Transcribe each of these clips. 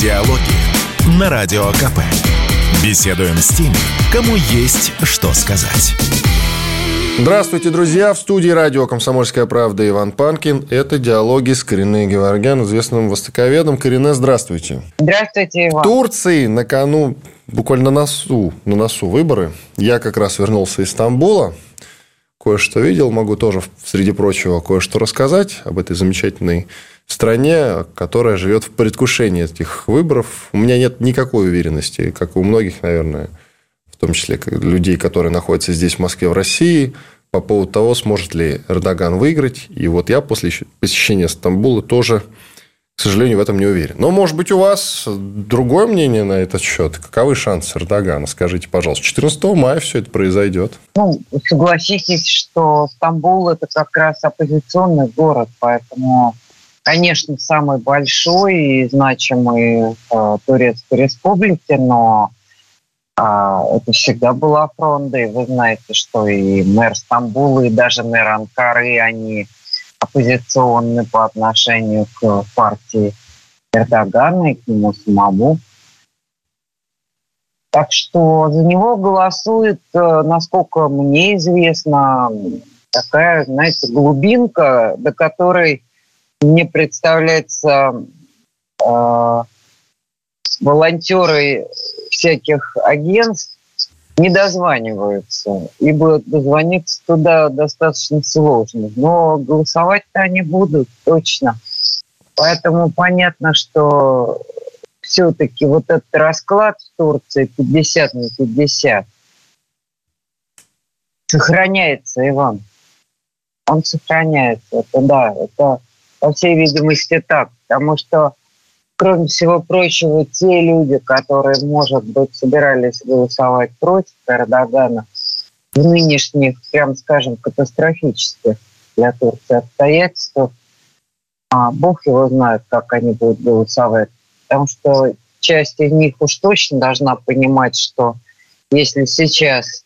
Диалоги на Радио КП. Беседуем с теми, кому есть что сказать. Здравствуйте, друзья! В студии радио «Комсомольская правда» Иван Панкин. Это «Диалоги с Кориной Геворгян, известным востоковедом. Корине, здравствуйте. Здравствуйте, Иван. В Турции на кону, буквально на носу, на носу выборы. Я как раз вернулся из Стамбула. Кое-что видел, могу тоже, среди прочего, кое-что рассказать об этой замечательной стране, которая живет в предвкушении этих выборов. У меня нет никакой уверенности, как у многих, наверное, в том числе людей, которые находятся здесь, в Москве, в России, по поводу того, сможет ли Эрдоган выиграть. И вот я после посещения Стамбула тоже, к сожалению, в этом не уверен. Но, может быть, у вас другое мнение на этот счет? Каковы шансы Эрдогана? Скажите, пожалуйста. 14 мая все это произойдет. Ну, согласитесь, что Стамбул – это как раз оппозиционный город, поэтому конечно, самый большой и значимый э, Турецкой республике, но э, это всегда была фронта, и вы знаете, что и мэр Стамбула, и даже мэр Анкары, они оппозиционны по отношению к партии Эрдогана и к нему самому. Так что за него голосует, э, насколько мне известно, такая, знаете, глубинка, до которой мне представляется э, волонтеры всяких агентств не дозваниваются, ибо дозвониться туда достаточно сложно. Но голосовать-то они будут точно. Поэтому понятно, что все-таки вот этот расклад в Турции 50 на 50 сохраняется, Иван. Он сохраняется. Это да, это по всей видимости, так. Потому что, кроме всего прочего, те люди, которые, может быть, собирались голосовать против Эрдогана в нынешних, прям скажем, катастрофических для Турции обстоятельствах, а Бог его знает, как они будут голосовать. Потому что часть из них уж точно должна понимать, что если сейчас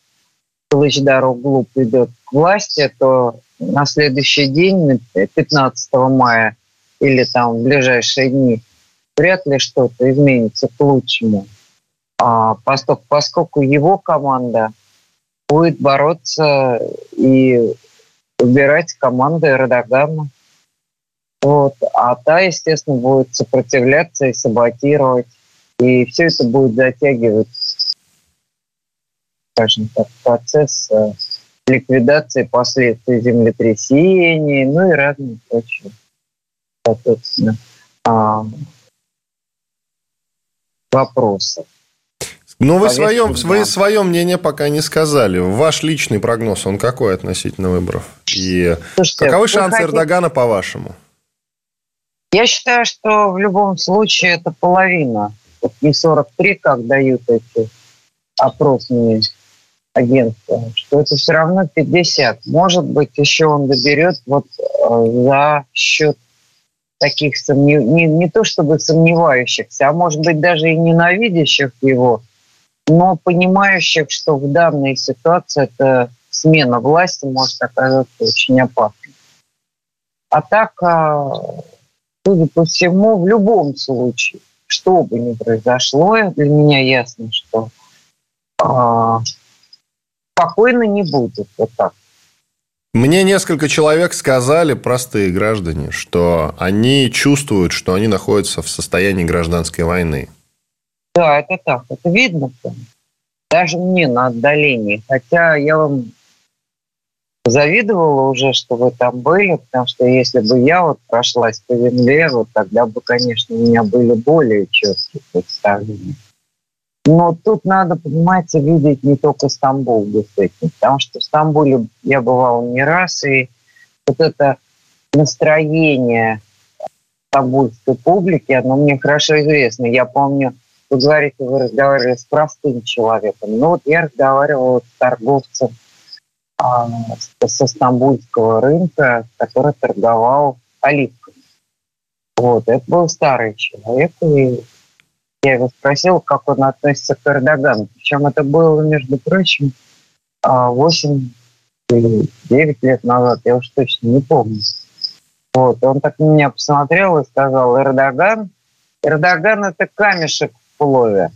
Кылычдар Глуп идет к власти, то на следующий день, 15 мая или там в ближайшие дни, вряд ли что-то изменится к лучшему. А, поскольку, поскольку его команда будет бороться и выбирать команду Эрдогана. Вот. А та, естественно, будет сопротивляться и саботировать. И все это будет затягивать, скажем так, процесс э, ликвидации последствий землетрясений, ну и разные прочие, соответственно, а, вопросы. Ну, вы свое, вы свое мнение пока не сказали. Ваш личный прогноз, он какой относительно выборов? И Слушайте, каковы шансы хотите... Эрдогана, по-вашему? Я считаю, что в любом случае это половина. Не 43, как дают эти опросные агентства, что это все равно 50. Может быть, еще он доберет вот э, за счет таких сомнев... не, не то чтобы сомневающихся, а может быть даже и ненавидящих его, но понимающих, что в данной ситуации это смена власти может оказаться очень опасной. А так, а, судя по всему, в любом случае, что бы ни произошло, для меня ясно, что а, спокойно не будет. Вот так. Мне несколько человек сказали, простые граждане, что они чувствуют, что они находятся в состоянии гражданской войны. Да, это так. Это видно. Даже мне на отдалении. Хотя я вам завидовала уже, что вы там были, потому что если бы я вот прошлась по земле, вот тогда бы, конечно, у меня были более четкие представления. Но тут надо, понимаете, видеть не только Стамбул действительно, потому что в Стамбуле я бывал не раз, и вот это настроение стамбульской публики, оно мне хорошо известно. Я помню, вы говорите, вы разговаривали с простым человеком. Ну вот я разговаривала с торговцем а, со стамбульского рынка, который торговал оливками. Вот, это был старый человек, и я его спросил, как он относится к Эрдогану. Причем это было, между прочим, 8 а, или 9 лет назад, я уж точно не помню. Вот, он так на меня посмотрел и сказал, Эрдоган Эрдоган – это камешек в плове.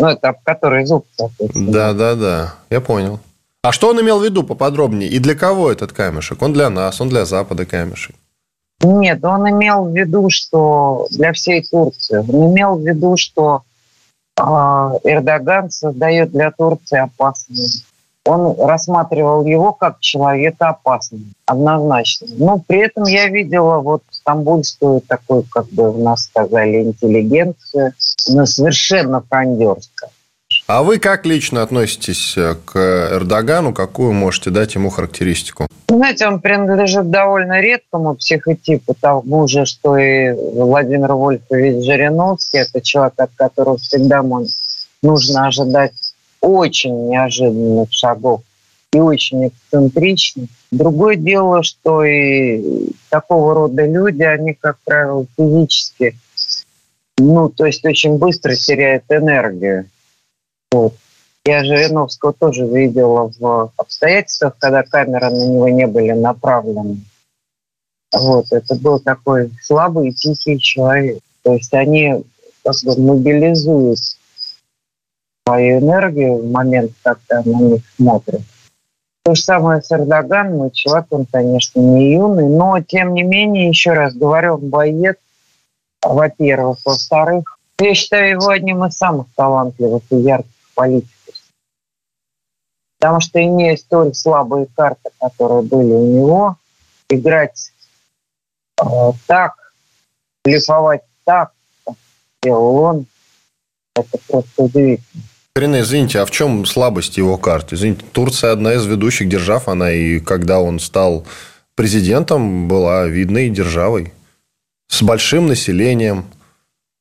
Ну, это об который зуб. Да, да, да. Я понял. А что он имел в виду поподробнее? И для кого этот камешек? Он для нас, он для Запада камешек. Нет, он имел в виду, что для всей Турции. Он имел в виду, что э, Эрдоган создает для Турции опасность он рассматривал его как человека опасного, однозначно. Но при этом я видела вот стамбульскую такую, как бы у нас сказали, интеллигенцию, но совершенно франдерская. А вы как лично относитесь э, к Эрдогану? Какую можете дать ему характеристику? Знаете, он принадлежит довольно редкому психотипу, тому же, что и Владимир Вольфович Жириновский. Это человек, от которого всегда нужно ожидать очень неожиданных шагов и очень эксцентричных. Другое дело, что и такого рода люди, они, как правило, физически, ну, то есть очень быстро теряют энергию. Вот. Я Жириновского тоже видела в обстоятельствах, когда камеры на него не были направлены. Вот, это был такой слабый и тихий человек. То есть они как бы мобилизуют свою энергию в момент, когда на них смотрят. То же самое с Эрдоганом. Ну, человек, он, конечно, не юный, но, тем не менее, еще раз говорю, он боец, во-первых. Во-вторых, я считаю его одним из самых талантливых и ярких политиков. Потому что, имея столь слабые карты, которые были у него, играть э, так, блефовать так, как делал он, это просто удивительно. Рене, извините, а в чем слабость его карты? Извините, Турция одна из ведущих держав, она и когда он стал президентом, была видной державой. С большим населением,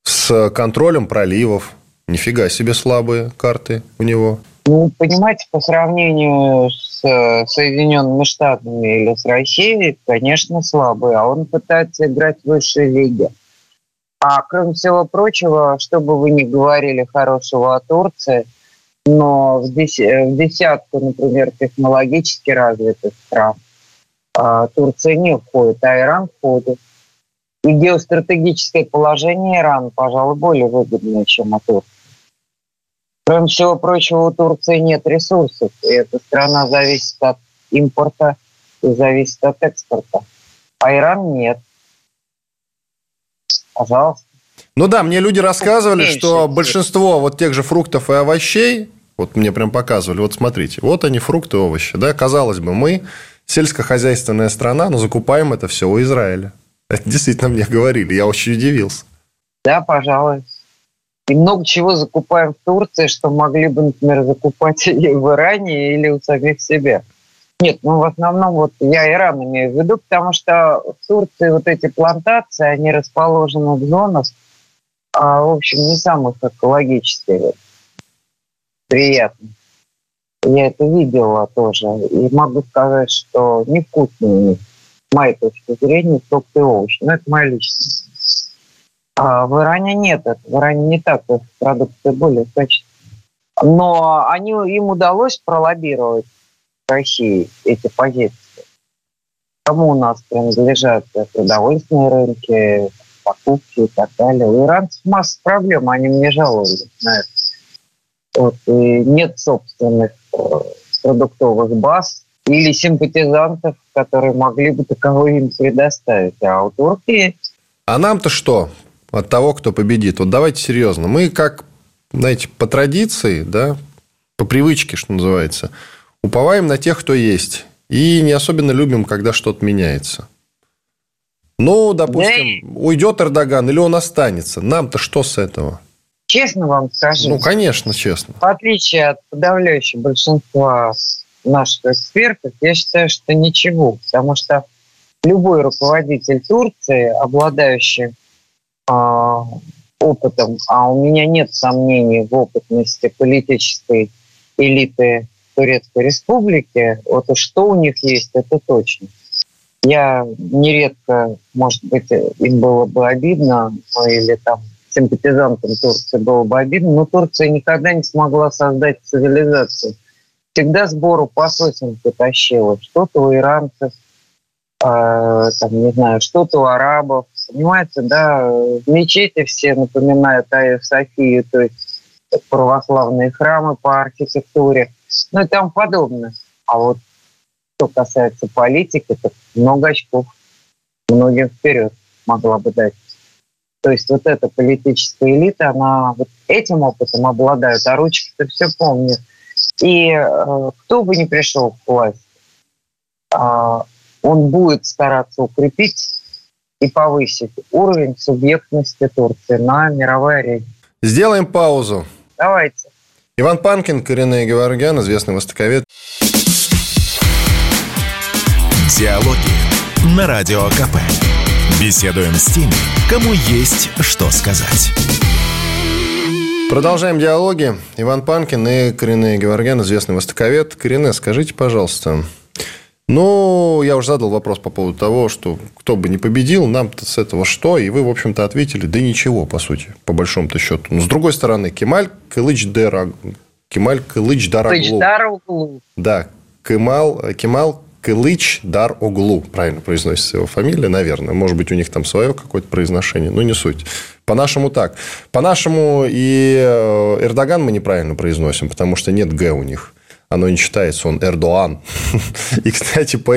с контролем проливов. Нифига себе слабые карты у него. Ну, понимаете, по сравнению с э, Соединенными Штатами или с Россией, конечно, слабые. А он пытается играть в высшей лиге. А кроме всего прочего, что бы вы ни говорили хорошего о Турции, но в, десятку, например, технологически развитых стран а, Турция не входит, а Иран входит. И геостратегическое положение Ирана, пожалуй, более выгодное, чем у Турции. Кроме всего прочего, у Турции нет ресурсов, и эта страна зависит от импорта и зависит от экспорта. А Иран нет пожалуйста. Ну да, мне люди рассказывали, Меньше. что большинство вот тех же фруктов и овощей, вот мне прям показывали, вот смотрите, вот они фрукты и овощи, да, казалось бы, мы сельскохозяйственная страна, но закупаем это все у Израиля. Это действительно мне говорили, я очень удивился. Да, пожалуй. И много чего закупаем в Турции, что могли бы, например, закупать и в Иране, или у самих себя. Нет, ну в основном вот я Иран имею в виду, потому что в Турции вот эти плантации, они расположены в зонах, а, в общем, не самых экологических. Приятно. Я это видела тоже. И могу сказать, что невкусные у них, моей точки зрения, фрукты и овощи. Но это моя личность. А в Иране нет этого. В Иране не так. Продукты более качественные. Но они, им удалось пролоббировать России эти позиции. Кому у нас принадлежат продовольственные рынки, покупки и так далее. У иранцев масса проблем, они мне жаловались на это. Вот, и нет собственных э, продуктовых баз или симпатизантов, которые могли бы таковые им предоставить. А у Турции... А нам-то что от того, кто победит? Вот давайте серьезно. Мы как, знаете, по традиции, да, по привычке, что называется – Уповаем на тех, кто есть. И не особенно любим, когда что-то меняется. Ну, допустим, да. уйдет Эрдоган или он останется. Нам-то что с этого? Честно вам скажу. Ну, конечно, честно. В отличие от подавляющего большинства наших экспертов, я считаю, что ничего. Потому что любой руководитель Турции, обладающий э, опытом, а у меня нет сомнений в опытности политической элиты Турецкой Республики, вот что у них есть, это точно. Я нередко, может быть, им было бы обидно, ну, или там симпатизантам Турции было бы обидно, но Турция никогда не смогла создать цивилизацию. Всегда сбору по потащила. Что-то у иранцев, э, там, не знаю, что-то у арабов, понимаете, да, мечети все напоминают Айя Софию, то есть православные храмы по архитектуре, ну и тому подобное. А вот что касается политики, то много очков многим вперед могла бы дать. То есть вот эта политическая элита, она вот этим опытом обладает, а ручки-то все помнят. И э, кто бы ни пришел к власти, э, он будет стараться укрепить и повысить уровень субъектности Турции на мировой арене. Сделаем паузу. Давайте. Иван Панкин, Коренная Геворгян, известный востоковед. Диалоги на Радио КП. Беседуем с теми, кому есть что сказать. Продолжаем диалоги. Иван Панкин и Корене Геворгян, известный востоковед. Корене, скажите, пожалуйста, ну, я уже задал вопрос по поводу того, что кто бы не победил, нам-то с этого что? И вы, в общем-то, ответили, да ничего, по сути, по большому-то счету. Но, с другой стороны, Кемаль Кылыч Дераг... Кемаль Кылыч Дараглу. Да, Кемал, Кемал Кылыч Дар Оглу. Правильно произносится его фамилия, наверное. Может быть, у них там свое какое-то произношение, но не суть. По-нашему так. По-нашему и э, Эрдоган мы неправильно произносим, потому что нет «г» у них оно не читается, он Эрдоан. И, кстати, по,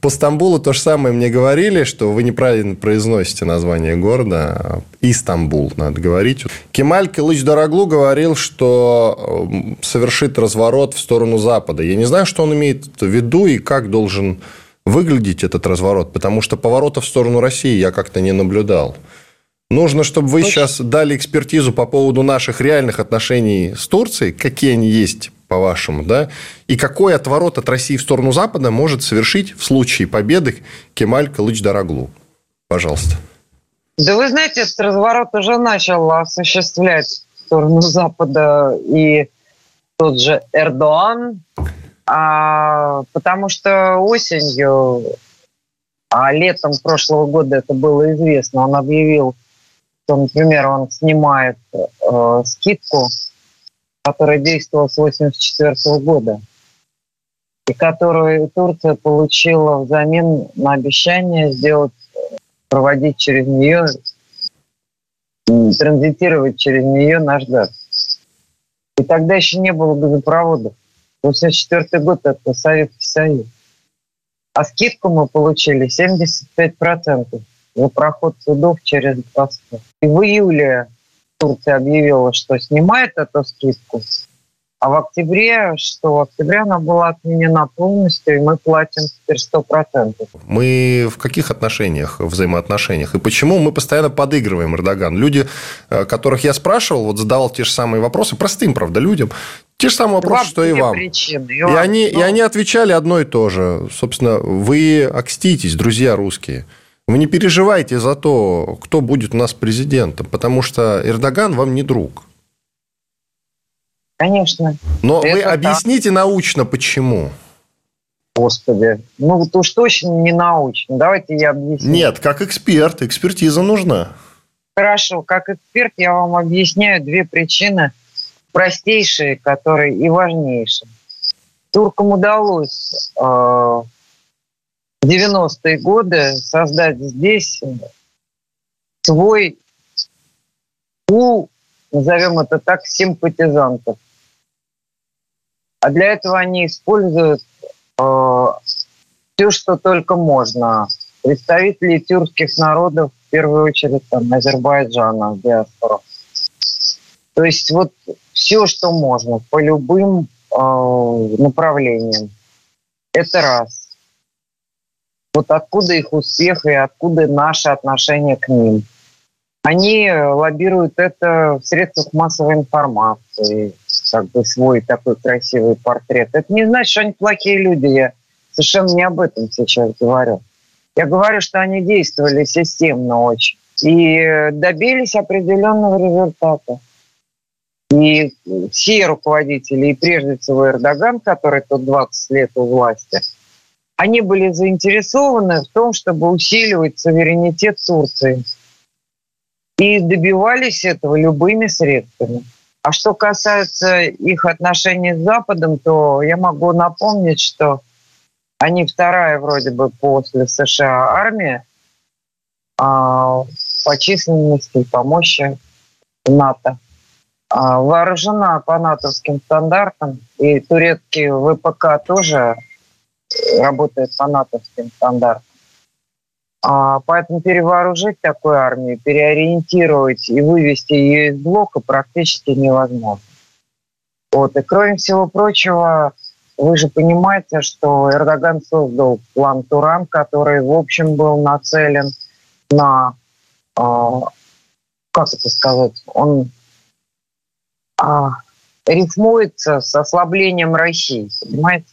по Стамбулу то же самое мне говорили, что вы неправильно произносите название города. Истамбул, надо говорить. Кемаль Кылыч Дороглу говорил, что э, совершит разворот в сторону Запада. Я не знаю, что он имеет в виду и как должен выглядеть этот разворот, потому что поворота в сторону России я как-то не наблюдал. Нужно, чтобы вы сейчас дали экспертизу по поводу наших реальных отношений с Турцией, какие они есть по-вашему, да? И какой отворот от России в сторону Запада может совершить в случае победы Кемаль Кылыч Дороглу? Пожалуйста. Да вы знаете, этот разворот уже начал осуществлять в сторону Запада и тот же Эрдоан, а, потому что осенью, а летом прошлого года это было известно, он объявил, что, например, он снимает э, скидку которая действовала с 1984 года и которую Турция получила взамен на обещание сделать, проводить через нее, транзитировать через нее наш газ. И тогда еще не было газопроводов. 1984 год – это Советский Союз. А скидку мы получили 75% за проход судов через Босфор. И в июле Турция объявила, что снимает эту скидку, а в октябре, что в октябре она была отменена полностью, и мы платим теперь 100%. Мы в каких отношениях, взаимоотношениях? И почему мы постоянно подыгрываем Эрдоган? Люди, э, которых я спрашивал, вот задавал те же самые вопросы, простым, правда, людям, те же самые вопросы, что и вам. Причины. И, и, они, но... и они отвечали одно и то же. Собственно, вы окститесь, друзья русские. Вы не переживайте за то, кто будет у нас президентом, потому что Эрдоган вам не друг. Конечно. Но Это вы объясните так. научно, почему. Господи, ну вот уж точно не научно. Давайте я объясню. Нет, как эксперт, экспертиза нужна. Хорошо, как эксперт я вам объясняю две причины, простейшие, которые и важнейшие. Туркам удалось э, 90-е годы создать здесь свой пул, назовем это так, симпатизантов. А для этого они используют э, все, что только можно. Представители тюркских народов, в первую очередь, там, Азербайджана, диаспора. То есть вот все, что можно, по любым э, направлениям. Это раз. Вот откуда их успех и откуда наше отношение к ним. Они лоббируют это в средствах массовой информации, как бы свой такой красивый портрет. Это не значит, что они плохие люди. Я совершенно не об этом сейчас говорю. Я говорю, что они действовали системно очень и добились определенного результата. И все руководители, и прежде всего Эрдоган, который тут 20 лет у власти – они были заинтересованы в том, чтобы усиливать суверенитет Турции. И добивались этого любыми средствами. А что касается их отношений с Западом, то я могу напомнить, что они вторая вроде бы после США армия, а, по численности по мощи НАТО. А, вооружена по натовским стандартам, и турецкий ВПК тоже работает по натовским стандартам. А, поэтому перевооружить такую армию, переориентировать и вывести ее из блока практически невозможно. Вот. И кроме всего прочего, вы же понимаете, что Эрдоган создал план Туран, который, в общем, был нацелен на, э, как это сказать, он э, рифмуется с ослаблением России, понимаете?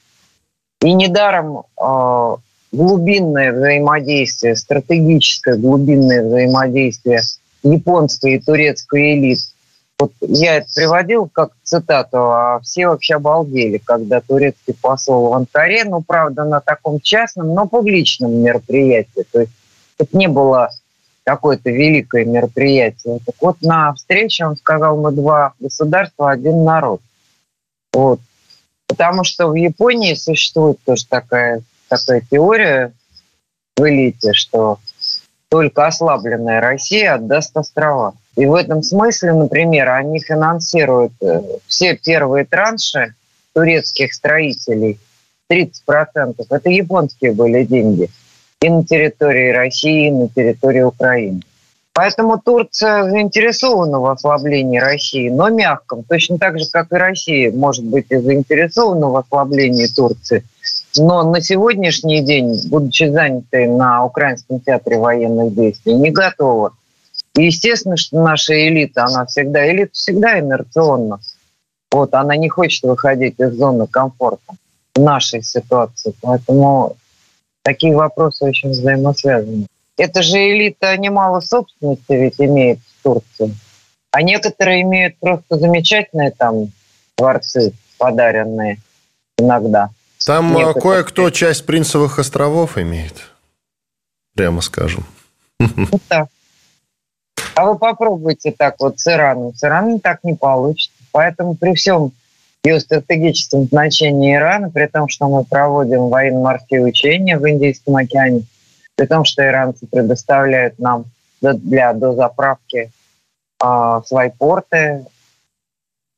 И недаром э, глубинное взаимодействие, стратегическое глубинное взаимодействие японской и турецкой элит вот я это приводил как цитату, а все вообще обалдели, когда турецкий посол в Анкаре, ну, правда, на таком частном, но публичном мероприятии. То есть это не было какое-то великое мероприятие. Так вот, на встрече он сказал, мы два государства, один народ. Вот. Потому что в Японии существует тоже такая, такая теория в элите, что только ослабленная Россия отдаст острова. И в этом смысле, например, они финансируют э, все первые транши турецких строителей, 30%. Это японские были деньги. И на территории России, и на территории Украины. Поэтому Турция заинтересована в ослаблении России, но мягком. Точно так же, как и Россия может быть и заинтересована в ослаблении Турции. Но на сегодняшний день, будучи занятой на Украинском театре военных действий, не готова и естественно, что наша элита, она всегда, элита всегда инерционна. Вот, она не хочет выходить из зоны комфорта в нашей ситуации. Поэтому такие вопросы очень взаимосвязаны. Это же элита немало собственности ведь имеет в Турции. А некоторые имеют просто замечательные там дворцы, подаренные иногда. Там а, кое-кто часть Принцевых островов имеет, прямо скажем. Вот так. А вы попробуйте так вот с Ираном. С Ираном так не получится. Поэтому при всем геостратегическом значении Ирана, при том, что мы проводим военно-морские учения в Индийском океане, при том, что иранцы предоставляют нам для дозаправки э, свои порты,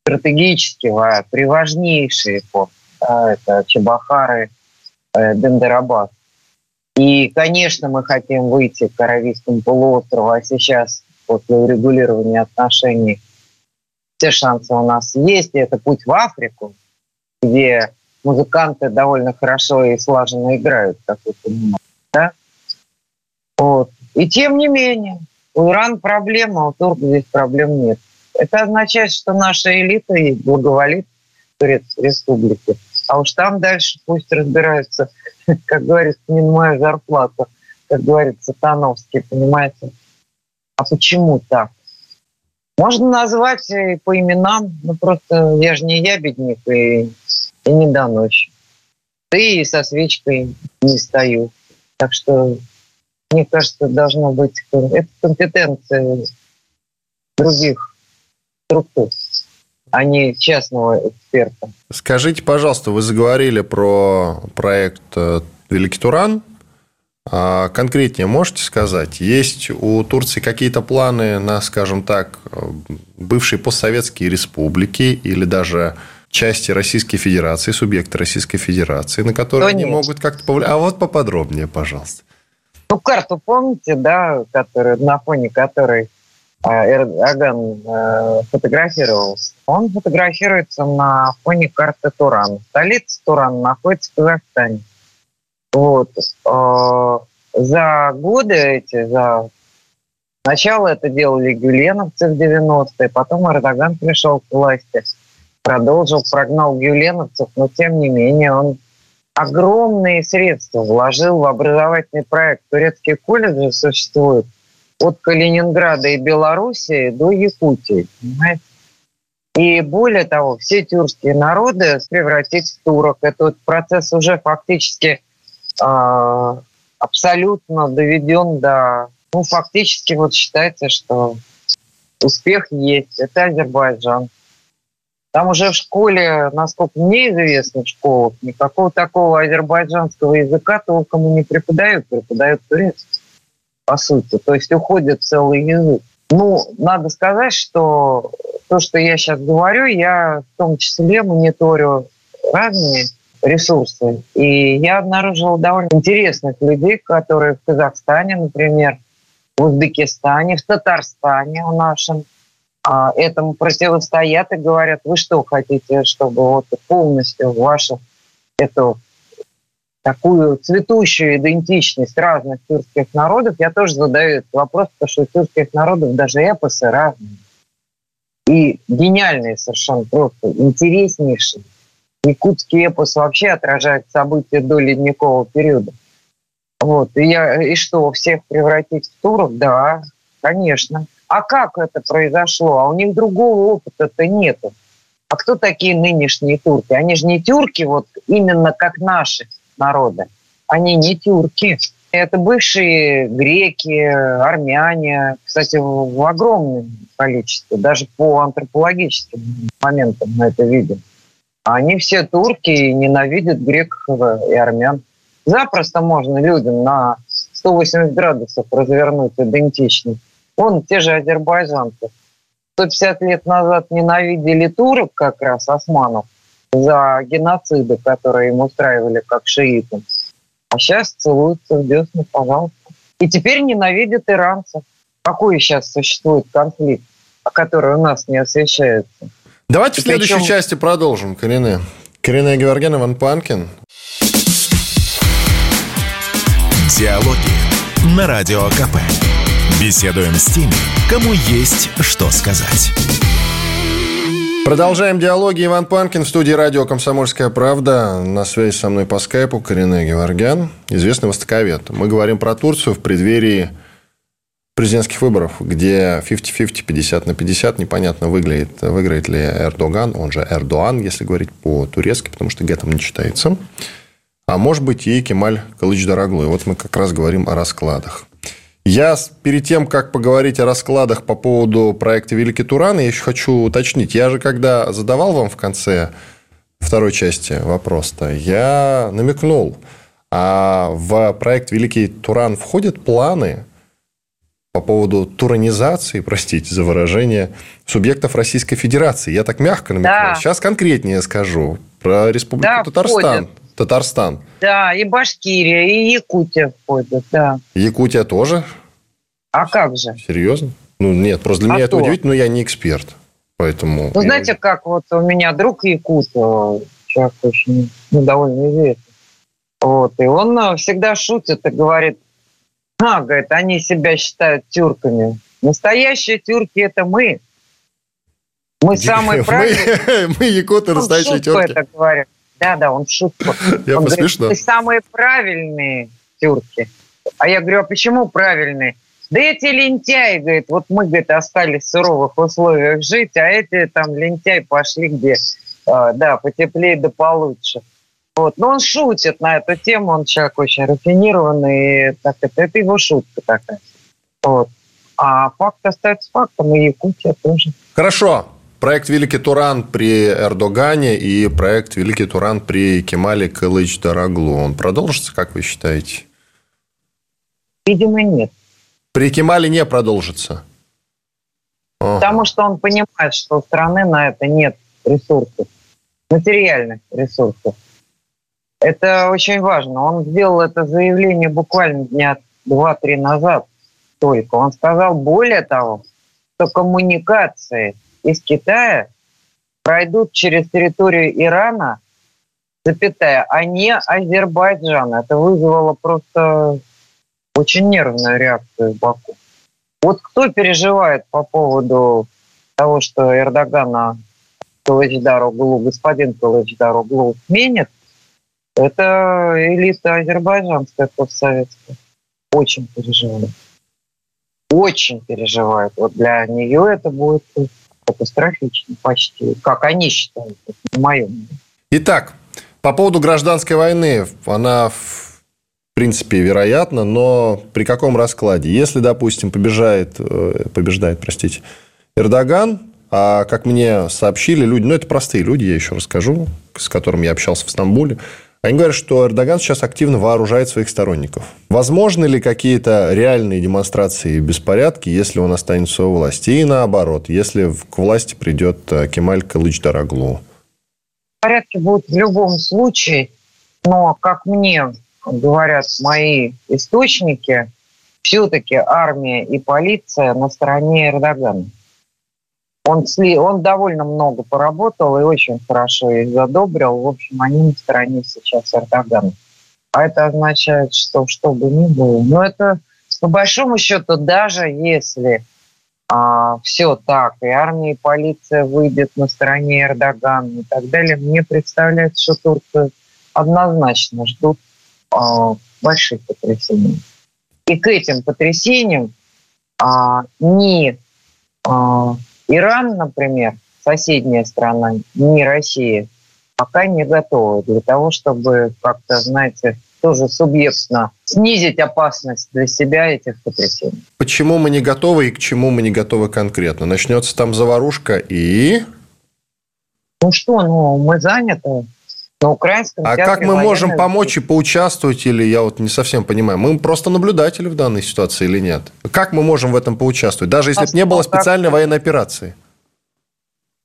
стратегически приважнейшие порты, да, это Чебахары, э, Бендерабад. И, конечно, мы хотим выйти к Аравийскому полуострову, а сейчас после урегулирования отношений все шансы у нас есть. И это путь в Африку, где музыканты довольно хорошо и слаженно играют, как вы понимаете. Да? Вот. И тем не менее, у Ирана проблема, у турков здесь проблем нет. Это означает, что наша элита и благоволит Турецкой республике. А уж там дальше пусть разбираются, как говорится, не моя зарплата, как говорится, Сатановский, понимаете. А почему так? Можно назвать и по именам, ну просто я же не ябедник и, и не доносчик. Ты и со свечкой не стою. Так что, мне кажется, должно быть... Это компетенция других структур, а не частного эксперта. Скажите, пожалуйста, вы заговорили про проект э, «Великий Туран», а конкретнее можете сказать, есть у Турции какие-то планы на, скажем так, бывшие постсоветские республики или даже части Российской Федерации, субъекты Российской Федерации, на которые они могут как-то повлиять? А вот поподробнее, пожалуйста. Ну, карту помните, да, который, на фоне которой а, Эрдоган э, фотографировался? Он фотографируется на фоне карты Турана. Столица Турана находится в Казахстане. Вот. А, за годы эти, за Сначала это делали гюленовцы в 90-е, потом Эрдоган пришел к власти, продолжил, прогнал гюленовцев, но тем не менее он огромные средства вложил в образовательный проект. Турецкие колледжи существуют от Калининграда и Белоруссии до Якутии. Понимаете? И более того, все тюркские народы превратить в турок. Этот процесс уже фактически а, абсолютно доведен до... Ну, фактически вот считается, что успех есть. Это Азербайджан. Там уже в школе, насколько мне известно, в школах, никакого такого азербайджанского языка толком и не преподают, преподают турецкий. по сути. То есть уходит целый язык. Ну, надо сказать, что то, что я сейчас говорю, я в том числе мониторю разные ресурсы. И я обнаружила довольно интересных людей, которые в Казахстане, например, в Узбекистане, в Татарстане у нашем этому противостоят и говорят, вы что хотите, чтобы вот полностью вашу эту такую цветущую идентичность разных тюркских народов, я тоже задаю этот вопрос, потому что у тюркских народов даже эпосы разные. И гениальные совершенно, просто интереснейшие. Якутский эпос вообще отражает события до ледникового периода. Вот. И, я, и что, всех превратить в турок? Да, конечно. А как это произошло? А у них другого опыта-то нету. А кто такие нынешние турки? Они же не тюрки, вот именно как наши народы. Они не тюрки. Это бывшие греки, армяне, кстати, в огромном количестве, даже по антропологическим моментам мы это видим. Они все турки и ненавидят греков и армян. Запросто можно людям на 180 градусов развернуть идентичность. Вон те же азербайджанцы. 150 лет назад ненавидели турок как раз, османов, за геноциды, которые им устраивали как шиитам. А сейчас целуются в десны, пожалуйста. И теперь ненавидят иранцев. Какой сейчас существует конфликт, который у нас не освещается? Давайте И в следующей причем... части продолжим, Корене. Корене Геворген, Иван Панкин. Диалоги на Радио КП. Беседуем с теми, кому есть что сказать. Продолжаем диалоги. Иван Панкин в студии радио «Комсомольская правда». На связи со мной по скайпу Корене Геворгян, известный востоковед. Мы говорим про Турцию в преддверии президентских выборов, где 50-50, 50 на 50, непонятно, выиграет, выиграет ли Эрдоган, он же Эрдоан, если говорить по-турецки, потому что гетом не читается. А может быть и Кемаль Калыч-Дороглу. И вот мы как раз говорим о раскладах. Я перед тем, как поговорить о раскладах по поводу проекта «Великий Туран», я еще хочу уточнить. Я же, когда задавал вам в конце второй части вопрос-то, я намекнул, а в проект «Великий Туран» входят планы по поводу туранизации, простите за выражение, субъектов Российской Федерации. Я так мягко намекнул. Да. Сейчас конкретнее скажу про Республику да, Татарстан. Входит. Татарстан. Да, и Башкирия, и Якутия входят, да. Якутия тоже? А как же? Серьезно? Ну, нет, просто для а меня то? это удивительно, но я не эксперт. Поэтому... Ну, знаете, как вот у меня друг Якут, человек очень ну, довольно известный. Вот, и он э, всегда шутит и говорит, а, говорит, они себя считают тюрками. Настоящие тюрки – это мы. Мы самые правильные. Мы, мы якуты, настоящие тюрки. это говорит. Да, да, он шутку. Я он говорит, ты самые правильные тюрки. А я говорю, а почему правильные? Да эти лентяи, говорит, вот мы, говорит, остались в суровых условиях жить, а эти там лентяи пошли где, а, да, потеплее да получше. Вот. Но он шутит на эту тему, он человек очень рафинированный, и так, это, это его шутка такая. Вот. А факт остается фактом, и Якутия тоже. Хорошо. Проект «Великий Туран» при Эрдогане и проект «Великий Туран» при Кемале Кылыч Дороглу. Он продолжится, как вы считаете? Видимо, нет. При Кемале не продолжится? Потому что он понимает, что у страны на это нет ресурсов, материальных ресурсов. Это очень важно. Он сделал это заявление буквально дня два-три назад только. Он сказал, более того, что коммуникации из Китая пройдут через территорию Ирана, запятая, а не Азербайджана. Это вызвало просто очень нервную реакцию в Баку. Вот кто переживает по поводу того, что Эрдогана Кылычдароглу, господин Кылычдароглу сменит, это элита азербайджанская постсоветская. Очень переживает. Очень переживает. Вот для нее это будет катастрофично почти, как они считают, не мое. Итак, по поводу гражданской войны, она в принципе вероятна, но при каком раскладе? Если, допустим, побежает, э, побеждает, простите, Эрдоган, а как мне сообщили люди, ну это простые люди, я еще расскажу, с которыми я общался в Стамбуле, Они говорят, что Эрдоган сейчас активно вооружает своих сторонников. Возможны ли какие-то реальные демонстрации и беспорядки, если он останется у власти? И наоборот, если к власти придет э, Кемаль Кылыч Дороглу? Порядки будут в любом случае, но, как мне говорят мои источники, все-таки армия и полиция на стороне Эрдогана. Он, он довольно много поработал и очень хорошо их задобрил. В общем, они на стороне сейчас Эрдогана. А это означает, что что бы ни было. Но это, по большому счету, даже если а, все так, и армия, и полиция выйдет на стороне Эрдогана и так далее, мне представляется, что Турцию однозначно ждут а, больших потрясений. И к этим потрясениям а, ни а, Иран, например, соседняя страна, не Россия, пока не готовы для того, чтобы как-то, знаете, тоже субъектно снизить опасность для себя этих потрясений. Почему мы не готовы и к чему мы не готовы конкретно? Начнется там заварушка и... Ну что, ну мы заняты. На украинском а как мы можем помочь и поучаствовать, или я вот не совсем понимаю, мы просто наблюдатели в данной ситуации или нет? Как мы можем в этом поучаствовать, даже если бы не было специальной как... военной операции?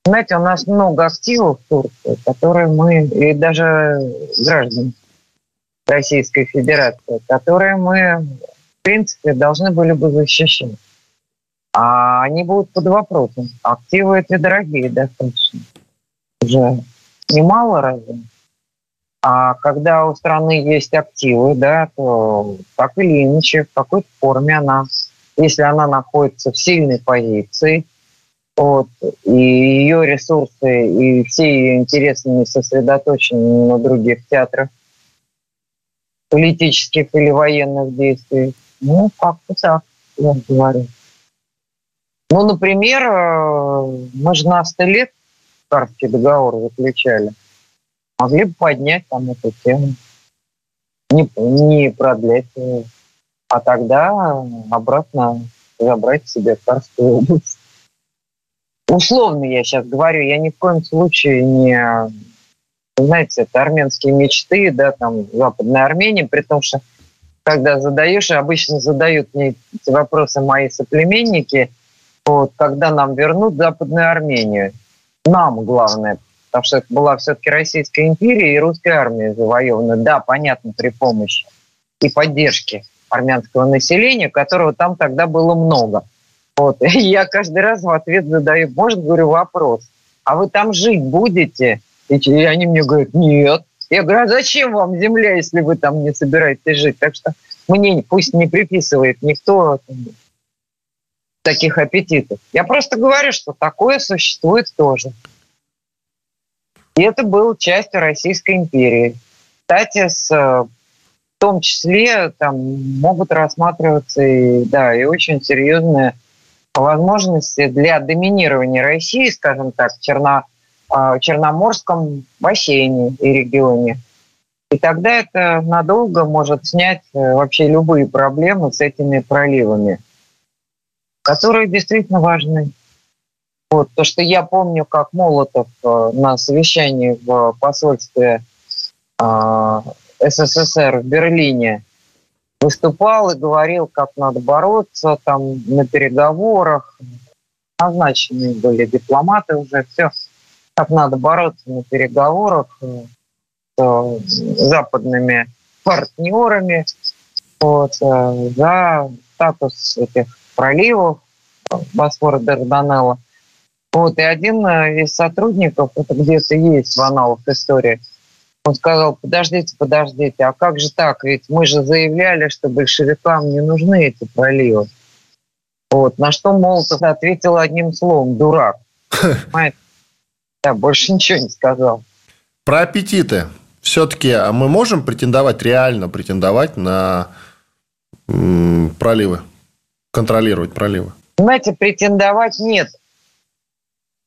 Знаете, у нас много активов в Турции, которые мы, и даже граждан Российской Федерации, которые мы, в принципе, должны были бы защищать. А они будут под вопросом. Активы эти дорогие достаточно. Уже немало разве? А когда у страны есть активы, да, то так или иначе, в какой-то форме она, если она находится в сильной позиции, вот, и ее ресурсы и все ее интересы не сосредоточены на других театрах политических или военных действий. Ну, как-то так, я говорю. Ну, например, э, мы же на 100 лет Карский договор заключали могли бы поднять там эту тему, не, не продлять ее, а тогда обратно забрать себе Карскую область. Условно я сейчас говорю, я ни в коем случае не... Знаете, это армянские мечты, да, там, Западная Армения, при том, что когда задаешь, обычно задают мне эти вопросы мои соплеменники, вот, когда нам вернут Западную Армению. Нам главное, потому что это была все-таки Российская империя и русская армия завоевана. Да, понятно, при помощи и поддержки армянского населения, которого там тогда было много. Вот. И я каждый раз в ответ задаю, может, говорю, вопрос, а вы там жить будете? И они мне говорят, нет. Я говорю, а зачем вам земля, если вы там не собираетесь жить? Так что мне пусть не приписывает никто таких аппетитов. Я просто говорю, что такое существует тоже. И это было частью Российской империи. Кстати, с, в том числе там могут рассматриваться и, да, и очень серьезные возможности для доминирования России, скажем так, в Черно, а, Черноморском бассейне и регионе. И тогда это надолго может снять э, вообще любые проблемы с этими проливами, которые действительно важны. Вот, то, что я помню, как Молотов э, на совещании в посольстве э, СССР в Берлине выступал и говорил, как надо бороться там на переговорах. Назначены были дипломаты уже, все, как надо бороться на переговорах э, с западными партнерами вот, э, за статус этих проливов Босфора Дарданелла. Вот, и один э, из сотрудников, это где-то есть в аналах истории, он сказал, подождите, подождите, а как же так? Ведь мы же заявляли, что большевикам не нужны эти проливы. Вот, на что Молотов ответил одним словом, дурак. Понимаете? Я больше ничего не сказал. Про аппетиты. Все-таки а мы можем претендовать, реально претендовать на проливы? Контролировать проливы? Знаете, претендовать нет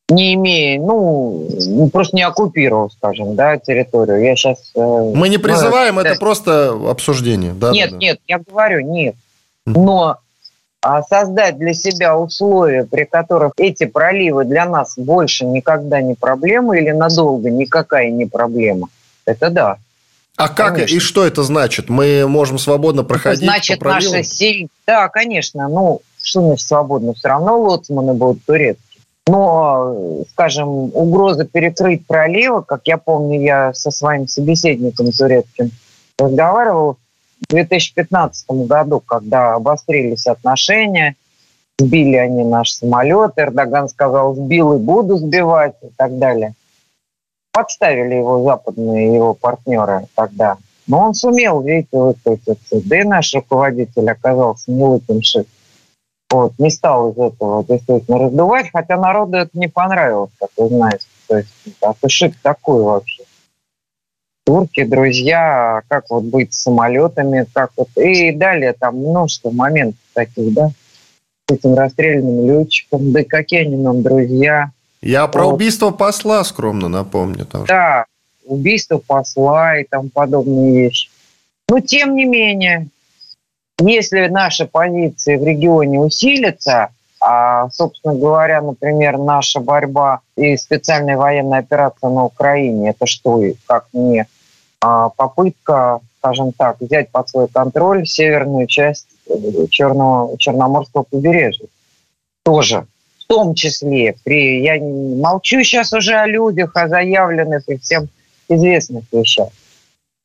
не имея, ну, просто не оккупировал, скажем, да, территорию. Я сейчас... Э, Мы не ну, призываем, ну, это да. просто обсуждение. Да, нет, да, да. нет, я говорю, нет. Но а, создать для себя условия, при которых эти проливы для нас больше никогда не проблема или надолго никакая не проблема, это да. А как конечно. и что это значит? Мы можем свободно проходить это значит, по проливу? Наша сеть... Да, конечно. Ну, что значит свободно? Все равно лоцманы будут турецкие. Но, скажем, угроза перекрыть проливы, как я помню, я со своим собеседником турецким разговаривал в 2015 году, когда обострились отношения, сбили они наш самолет, Эрдоган сказал, сбил и буду сбивать и так далее. Подставили его западные его партнеры тогда. Но он сумел, видите, выкрутиться. Да и наш руководитель оказался не лыком шит. Вот, не стал из этого действительно раздувать, хотя народу это не понравилось, как вы знаете. То есть, а ты шик такой вообще. Турки, друзья, как вот быть с самолетами, как вот... И далее там множество моментов таких, да, с этим расстрелянным летчиком, да какие они нам друзья. Я про вот. убийство посла скромно напомню. Тоже. Да, убийство посла и тому подобные вещи. Но тем не менее, если наши позиции в регионе усилятся, а, собственно говоря, например, наша борьба и специальная военная операция на Украине, это что, как не а, попытка, скажем так, взять под свой контроль северную часть э, Черного, Черноморского побережья. Тоже в том числе, при, я молчу сейчас уже о людях, о заявленных и всем известных вещах.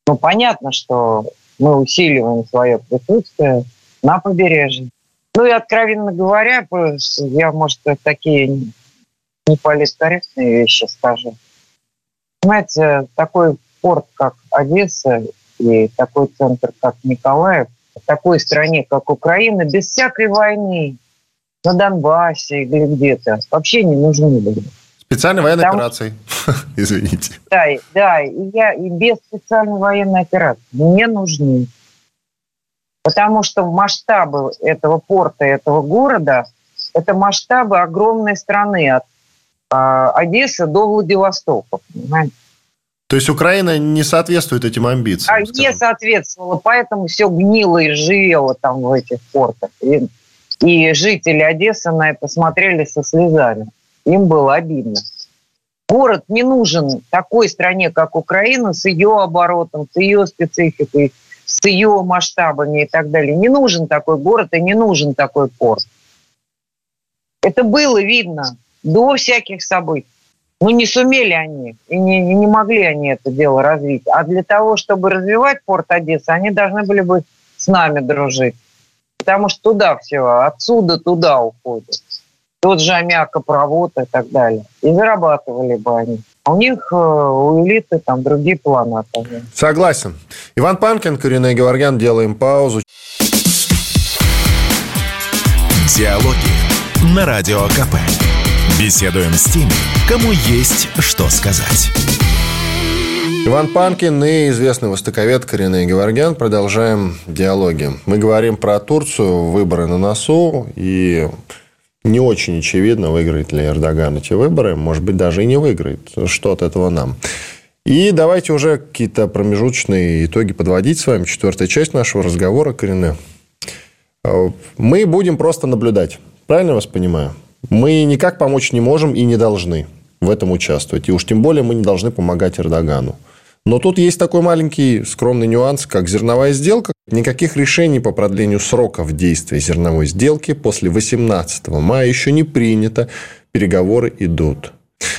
Ну, понятно, что мы усиливаем свое присутствие на побережье. Ну и, откровенно говоря, я, может, такие неполиткорректные вещи скажу. Понимаете, такой порт, как Одесса, и такой центр, как Николаев, в такой стране, как Украина, без всякой войны на Донбассе или где-то вообще не нужны были. Специальной военной Потому... операции. Извините. Да, да, и, я, и без специальной военной операции не нужны. Потому что масштабы этого порта, этого города, это масштабы огромной страны от э, Одессы до Владивостока, понимаете? То есть Украина не соответствует этим амбициям? А не соответствовала, поэтому все гнило и живело там в этих портах. И, и жители Одессы на это смотрели со слезами. Им было обидно. Город не нужен такой стране, как Украина, с ее оборотом, с ее спецификой, с ее масштабами и так далее. Не нужен такой город и не нужен такой порт. Это было видно до всяких событий. Ну, не сумели они, и не, не могли они это дело развить. А для того, чтобы развивать порт Одессы, они должны были бы с нами дружить. Потому что туда все, отсюда туда уходят. Тот же аммиакопровод и так далее. И зарабатывали бы они. А у них, э, у элиты, там другие планы. Согласен. Иван Панкин, Коренной Геворгян, делаем паузу. Диалоги на Радио КП. Беседуем с теми, кому есть что сказать. Иван Панкин и известный востоковед Коренной Геворгян. Продолжаем диалоги. Мы говорим про Турцию, выборы на носу. И не очень очевидно, выиграет ли Эрдоган эти выборы. Может быть, даже и не выиграет. Что от этого нам? И давайте уже какие-то промежуточные итоги подводить с вами. Четвертая часть нашего разговора, Корене. Мы будем просто наблюдать. Правильно я вас понимаю? Мы никак помочь не можем и не должны в этом участвовать. И уж тем более мы не должны помогать Эрдогану. Но тут есть такой маленький скромный нюанс, как зерновая сделка. Никаких решений по продлению сроков действия зерновой сделки после 18 мая еще не принято. Переговоры идут.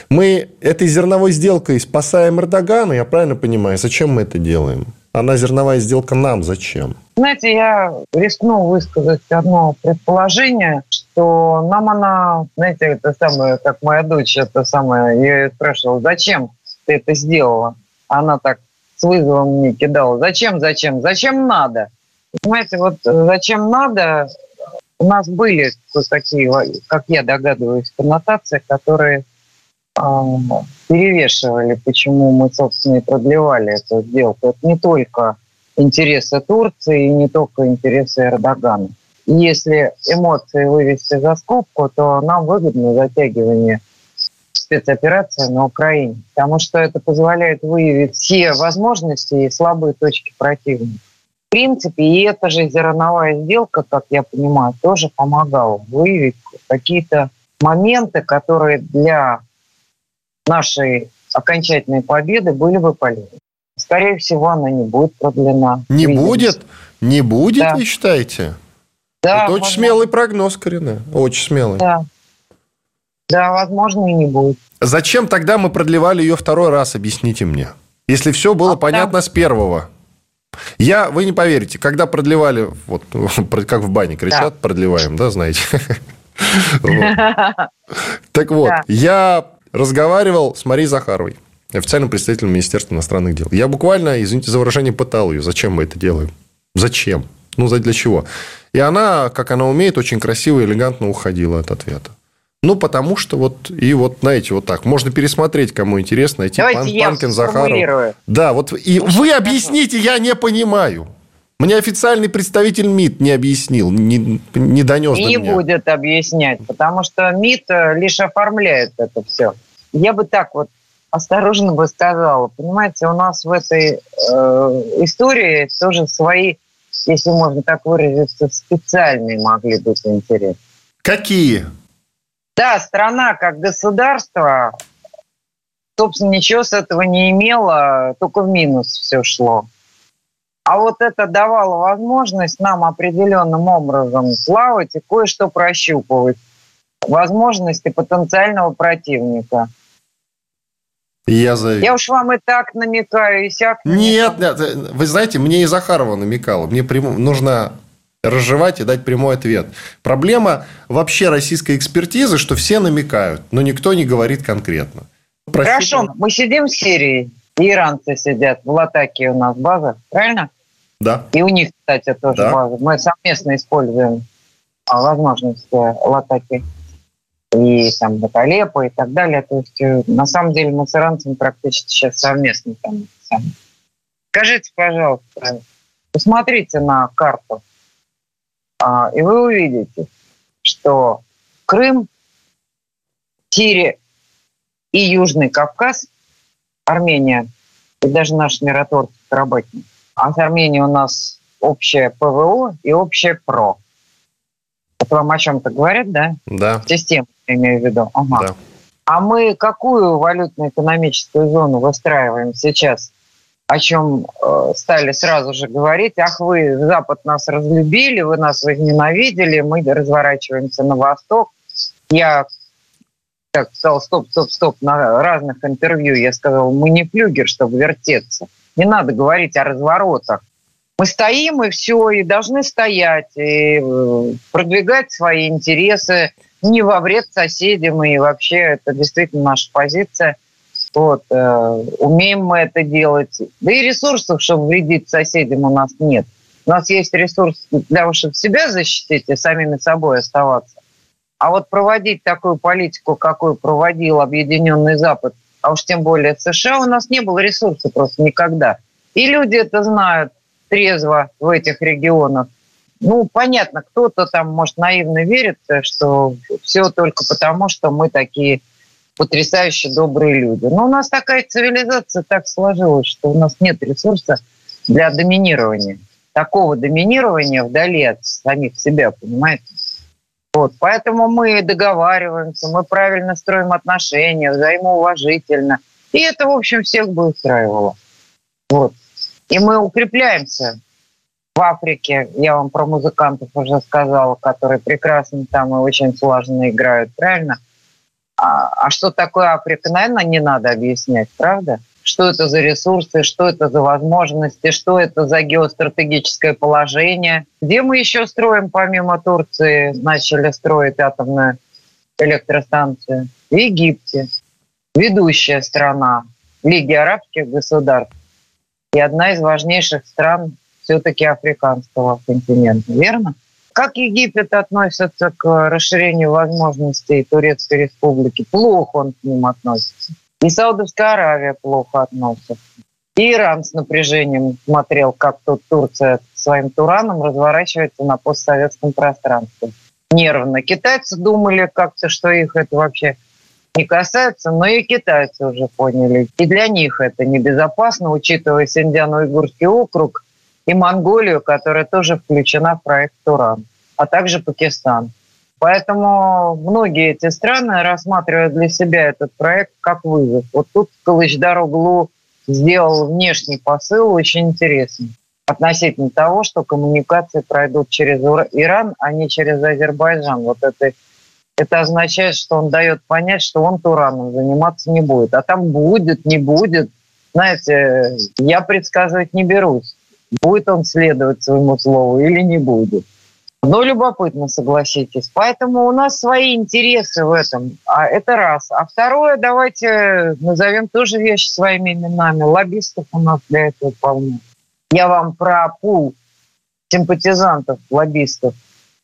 Мы этой зерновой сделкой спасаем Эрдогана, я правильно понимаю? Зачем мы это делаем? Она зерновая сделка нам зачем? Знаете, я рискну высказать одно предположение, что нам она, знаете, это самое, как моя дочь, это самое, я спрашивала, зачем ты это сделала? Она так с вызовом мне кидала. Зачем, зачем? Зачем надо? Понимаете, вот зачем надо, у нас были такие, как я догадываюсь, коннотации, которые э, перевешивали, почему мы, собственно, и продлевали эту сделку. Это не только интересы Турции и не только интересы Эрдогана. Если эмоции вывести за скобку, то нам выгодно затягивание спецоперации на Украине, потому что это позволяет выявить все возможности и слабые точки противника. В принципе, и эта же зерновая сделка, как я понимаю, тоже помогала выявить какие-то моменты, которые для нашей окончательной победы были бы полезны. скорее всего, она не будет продлена. Не видимость. будет? Не будет, да. вы считаете? Да. Это очень возможно. смелый прогноз, Карина. Очень смелый. Да. Да, возможно, и не будет. Зачем тогда мы продлевали ее второй раз, объясните мне? Если все было а понятно там... с первого. Я, вы не поверите, когда продлевали, вот как в бане кричат, да. продлеваем, да, знаете? Так вот, я разговаривал с Марией Захаровой, официальным представителем Министерства иностранных дел. Я буквально, извините за выражение, пытал ее, зачем мы это делаем? Зачем? Ну, для чего? И она, как она умеет, очень красиво и элегантно уходила от ответа. Ну, потому что вот, и вот, знаете, вот так. Можно пересмотреть, кому интересно, найти Давайте Пан, я Панкин, Захаров. Да, вот, и вы объясните, я не понимаю. Мне официальный представитель МИД не объяснил, не, не донес и до не меня. будет объяснять, потому что МИД э, лишь оформляет это все. Я бы так вот осторожно бы сказала. Понимаете, у нас в этой э, истории тоже свои, если можно так выразиться, специальные могли быть интересы. Какие? Да, страна как государство, собственно, ничего с этого не имела, только в минус все шло. А вот это давало возможность нам определенным образом плавать и кое-что прощупывать. Возможности потенциального противника. Я, за... я уж вам и так намекаю, и сяк. Нет, нет, вы знаете, мне и Захарова намекала. Мне прям нужно разжевать и дать прямой ответ. Проблема вообще российской экспертизы, что все намекают, но никто не говорит конкретно. Простите. Хорошо, мы сидим в Сирии, иранцы сидят в Латаке у нас база, правильно? Да. И у них, кстати, тоже да. база. Мы совместно используем а, возможности Латаки и там Баталепа и так далее. То есть, э, на самом деле, мы с иранцами практически сейчас совместно там. Скажите, пожалуйста, посмотрите на карту и вы увидите, что Крым, Сирия и Южный Кавказ, Армения и даже наш миротворцы работник. А с Арменией у нас общее ПВО и общее ПРО. Это вам о чем-то говорят, да? Да. Система, я имею в виду. Ага. Да. А мы какую валютно-экономическую зону выстраиваем сейчас? О чем э, стали сразу же говорить, ах, вы, Запад нас разлюбили, вы нас возненавидели, мы разворачиваемся на восток. Я так сказал, стоп, стоп, стоп, на разных интервью я сказал, мы не флюгер, чтобы вертеться. Не надо говорить о разворотах. Мы стоим и все, и должны стоять, и э, продвигать свои интересы не во вред соседям, и вообще это действительно наша позиция – вот, э, умеем мы это делать. Да и ресурсов, чтобы вредить соседям, у нас нет. У нас есть ресурс для того, чтобы себя защитить и самими собой оставаться. А вот проводить такую политику, какую проводил Объединенный Запад, а уж тем более США, у нас не было ресурсов просто никогда. И люди это знают трезво в этих регионах. Ну, понятно, кто-то там, может, наивно верит, что все только потому, что мы такие потрясающе добрые люди. Но у нас такая цивилизация так сложилась, что у нас нет ресурса для доминирования. Такого доминирования вдали от самих себя, понимаете? Вот, поэтому мы договариваемся, мы правильно строим отношения, взаимоуважительно. И это, в общем, всех бы устраивало. Вот. И мы укрепляемся в Африке. Я вам про музыкантов уже сказала, которые прекрасно там и очень слаженно играют, правильно? А, а что такое Африка, наверное, не надо объяснять, правда? Что это за ресурсы, что это за возможности, что это за геостратегическое положение. Где мы еще строим, помимо Турции, начали строить атомную электростанцию? В Египте. Ведущая страна Лиги арабских государств и одна из важнейших стран все-таки африканского континента, верно? Как Египет относится к расширению возможностей Турецкой Республики? Плохо он к ним относится. И Саудовская Аравия плохо относится. И Иран с напряжением смотрел, как тут Турция своим Тураном разворачивается на постсоветском пространстве. Нервно. Китайцы думали как-то, что их это вообще не касается, но и китайцы уже поняли. И для них это небезопасно, учитывая Синдиано-Уйгурский округ – и Монголию, которая тоже включена в проект «Туран», а также Пакистан. Поэтому многие эти страны рассматривают для себя этот проект как вызов. Вот тут Калыч-Дороглу сделал внешний посыл очень интересный относительно того, что коммуникации пройдут через Иран, а не через Азербайджан. Вот это, это означает, что он дает понять, что он Тураном заниматься не будет. А там будет, не будет. Знаете, я предсказывать не берусь. Будет он следовать своему слову или не будет. Но любопытно, согласитесь. Поэтому у нас свои интересы в этом. А это раз. А второе, давайте назовем тоже вещи своими именами. Лоббистов у нас для этого полно. Я вам про пул симпатизантов, лоббистов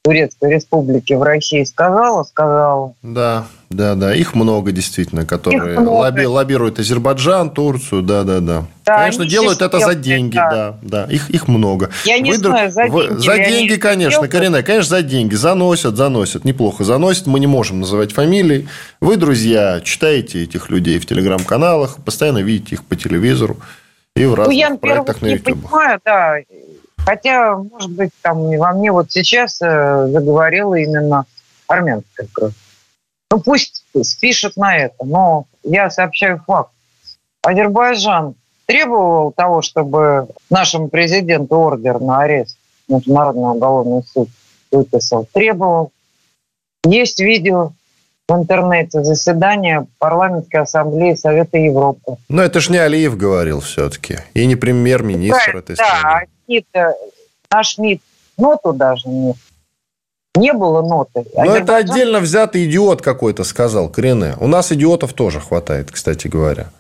Турецкой Республики в России сказала, сказала. Да, да, да. Их много действительно, которые много. Лобби, лоббируют Азербайджан, Турцию, да, да, да. да конечно, делают это за деньги, да, да. да. Их, их много. Я не Вы, знаю, за деньги. Вы, за деньги, конечно, Карина, конечно, за деньги. Заносят, заносят, неплохо заносят. Мы не можем называть фамилии. Вы, друзья, читаете этих людей в телеграм-каналах, постоянно видите их по телевизору и в разных ну, я, проектах на YouTube. Не понимаю, да. Хотя, может быть, там во мне вот сейчас э, заговорила именно армянская кровь. Ну, пусть спишет на это, но я сообщаю факт. Азербайджан требовал того, чтобы нашему президенту ордер на арест Международный уголовный суд выписал. Требовал. Есть видео в интернете заседание парламентской ассамблеи Совета Европы. Но это ж не Алиев говорил все-таки. И не премьер-министр да, этой страны. Да, наш МИД ноту даже нет. Не было ноты. Но Азербайджан... это отдельно взятый идиот какой-то сказал, Крене. У нас идиотов тоже хватает, кстати говоря.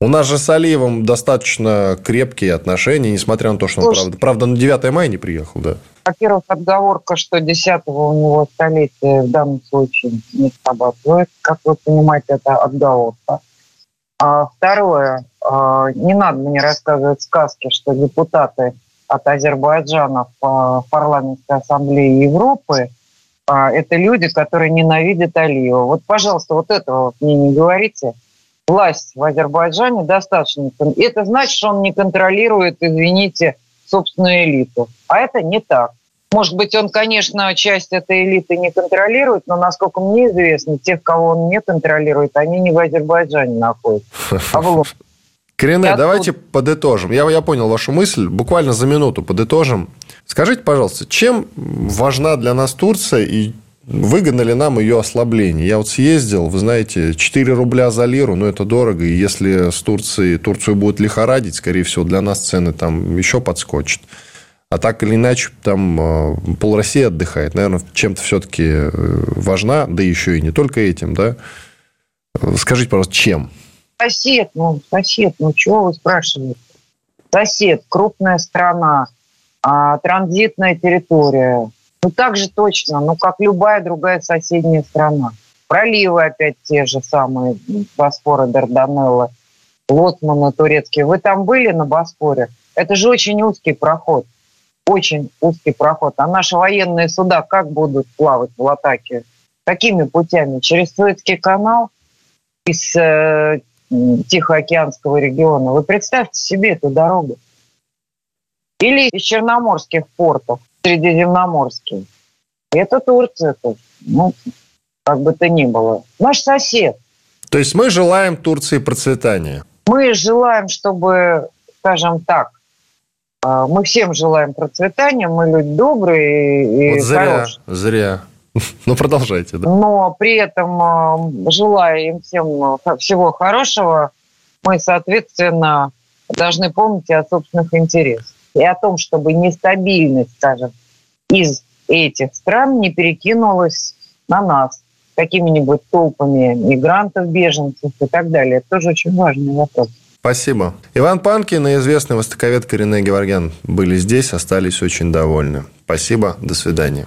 У нас же с Алиевым достаточно крепкие отношения, несмотря на то, что он, правда, правда, на 9 мая не приехал, да. Во-первых, отговорка, что 10 у него столетие в данном случае не срабатывает. Как вы понимаете, это отговорка. А второе, а, не надо мне рассказывать сказки, что депутаты от Азербайджана в парламентской ассамблее Европы а, это люди, которые ненавидят Алиева. Вот, пожалуйста, вот этого вот мне не говорите. Власть в Азербайджане достаточно. Это значит, что он не контролирует, извините, собственную элиту. А это не так. Может быть, он, конечно, часть этой элиты не контролирует, но, насколько мне известно, тех, кого он не контролирует, они не в Азербайджане находятся, а в Корене, давайте подытожим. Я, я понял вашу мысль. Буквально за минуту подытожим. Скажите, пожалуйста, чем важна для нас Турция и выгодно ли нам ее ослабление? Я вот съездил, вы знаете, 4 рубля за лиру, ну, это дорого. И если с Турцией, Турцию будет лихорадить, скорее всего, для нас цены там еще подскочат. А так или иначе, там э, пол России отдыхает. Наверное, чем-то все-таки э, важна, да еще и не только этим, да? Скажите, пожалуйста, чем? Сосед, ну, сосед, ну, чего вы спрашиваете? Сосед, крупная страна, а, транзитная территория. Ну, так же точно, ну, как любая другая соседняя страна. Проливы опять те же самые, Босфора, Дарданеллы, Лотманы турецкие. Вы там были на Босфоре? Это же очень узкий проход. Очень узкий проход. А наши военные суда как будут плавать в Латаке? Какими путями? Через Суэцкий канал? Из э, Тихоокеанского региона. Вы представьте себе эту дорогу. Или из черноморских портов, средиземноморские. Это Турция. -то. Ну, как бы то ни было. Наш сосед. То есть мы желаем Турции процветания? Мы желаем, чтобы, скажем так, а, мы всем желаем процветания, мы люди добрые и вот зря, хорошие. Зря. Ну, продолжайте. Да. Но при этом, а, желая им всем а, всего хорошего, мы, соответственно, должны помнить о собственных интересах. И о том, чтобы нестабильность, скажем, из этих стран не перекинулась на нас какими-нибудь толпами мигрантов, беженцев и так далее. Это тоже очень важный вопрос. Спасибо. Иван Панкин и известный востоковед Корене Геворгян были здесь, остались очень довольны. Спасибо, до свидания.